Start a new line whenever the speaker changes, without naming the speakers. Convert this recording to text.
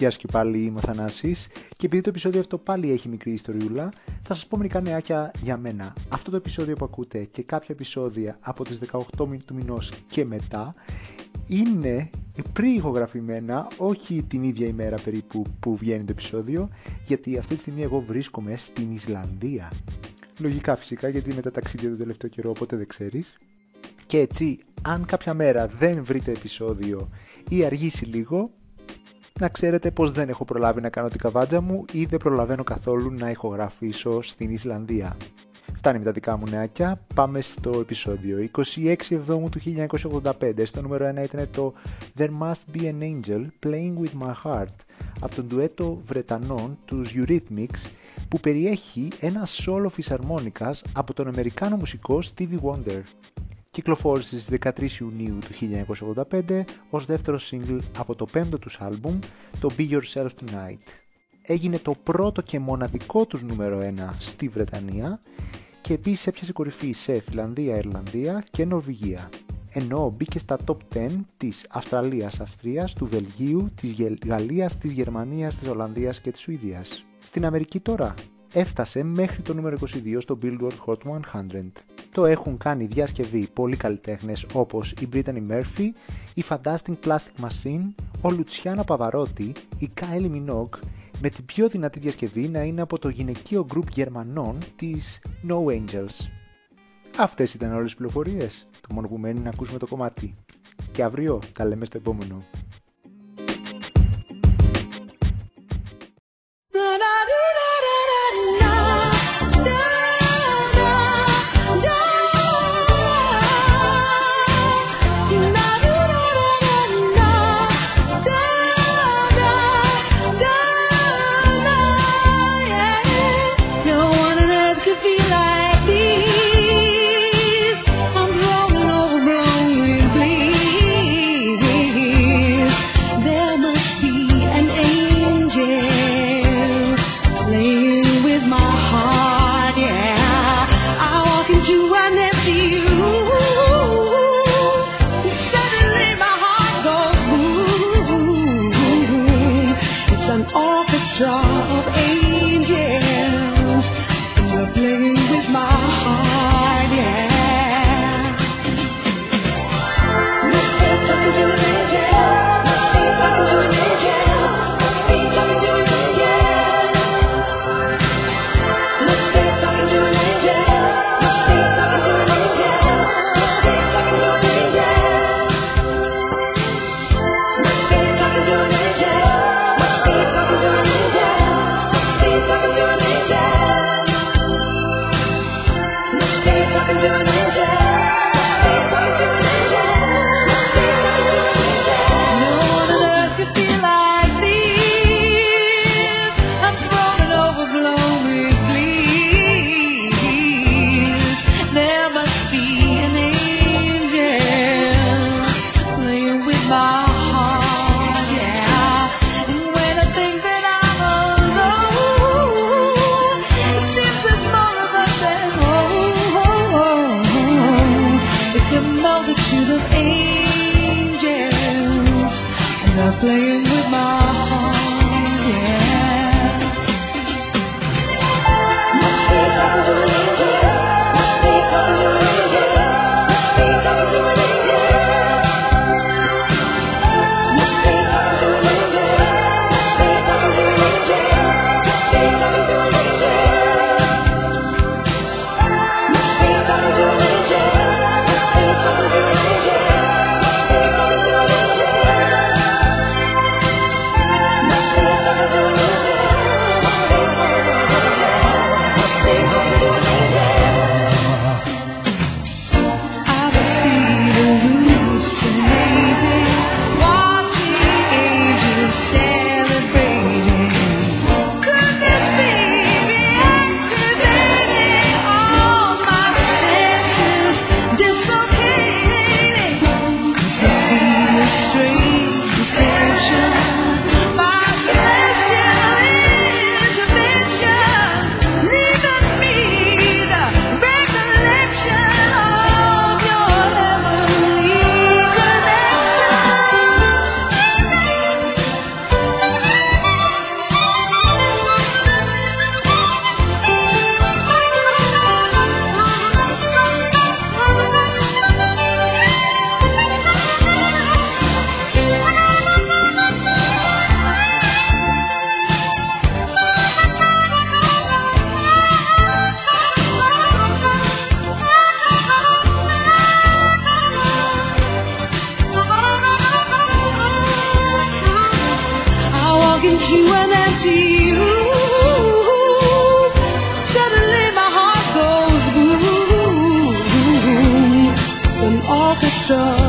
Γεια σου και πάλι, είμαι ο Θανάσης και επειδή το επεισόδιο αυτό πάλι έχει μικρή ιστοριούλα, θα σας πω μερικά νεάκια για μένα. Αυτό το επεισόδιο που ακούτε και κάποια επεισόδια από τις 18 του μηνός και μετά είναι pre-ηχογραφημένα, όχι την ίδια ημέρα περίπου που βγαίνει το επεισόδιο, γιατί αυτή τη στιγμή εγώ βρίσκομαι στην Ισλανδία. Λογικά φυσικά γιατί με τα ταξίδια του τελευταίο καιρό οπότε δεν ξέρεις. Και έτσι, αν κάποια μέρα δεν βρείτε επεισόδιο ή αργήσει λίγο, να ξέρετε πως δεν έχω προλάβει να κάνω την καβάτζα μου ή δεν προλαβαίνω καθόλου να ηχογραφήσω στην Ισλανδία. Φτάνει με τα δικά μου νεάκια, πάμε στο επεισόδιο. 26 Εβδόμου του 1985, στο νούμερο 1 ήταν το There Must Be an Angel Playing With My Heart από τον ντουέτο Βρετανών, τους Eurythmics, που περιέχει ένα σόλο φυσαρμόνικας από τον Αμερικάνο μουσικό Stevie Wonder κυκλοφόρησε στις 13 Ιουνίου του 1985 ως δεύτερο single από το πέμπτο τους άλμπουμ, το Be Yourself Tonight. Έγινε το πρώτο και μοναδικό τους νούμερο 1 στη Βρετανία και επίσης έπιασε κορυφή σε Φιλανδία, Ιρλανδία και Νορβηγία ενώ μπήκε στα top 10 της Αυστραλίας, Αυστρίας, του Βελγίου, της Γαλλίας, της Γερμανίας, της Ολλανδίας και της Σουηδίας. Στην Αμερική τώρα έφτασε μέχρι το νούμερο 22 στο Billboard Hot 100 το έχουν κάνει διασκευή πολλοί καλλιτέχνες όπως η Brittany Murphy, η Fantastic Plastic Machine, ο Luciano Pavarotti, η Kylie Minogue, με την πιο δυνατή διασκευή να είναι από το γυναικείο γκρουπ Γερμανών της No Angels. Αυτές ήταν όλες τις πληροφορίες. Το μόνο που μένει είναι να ακούσουμε το κομμάτι. Και αύριο τα λέμε στο επόμενο. talking angel. Must be talking to an angel.
To an empty room. Suddenly my heart goes boom. It's an orchestra.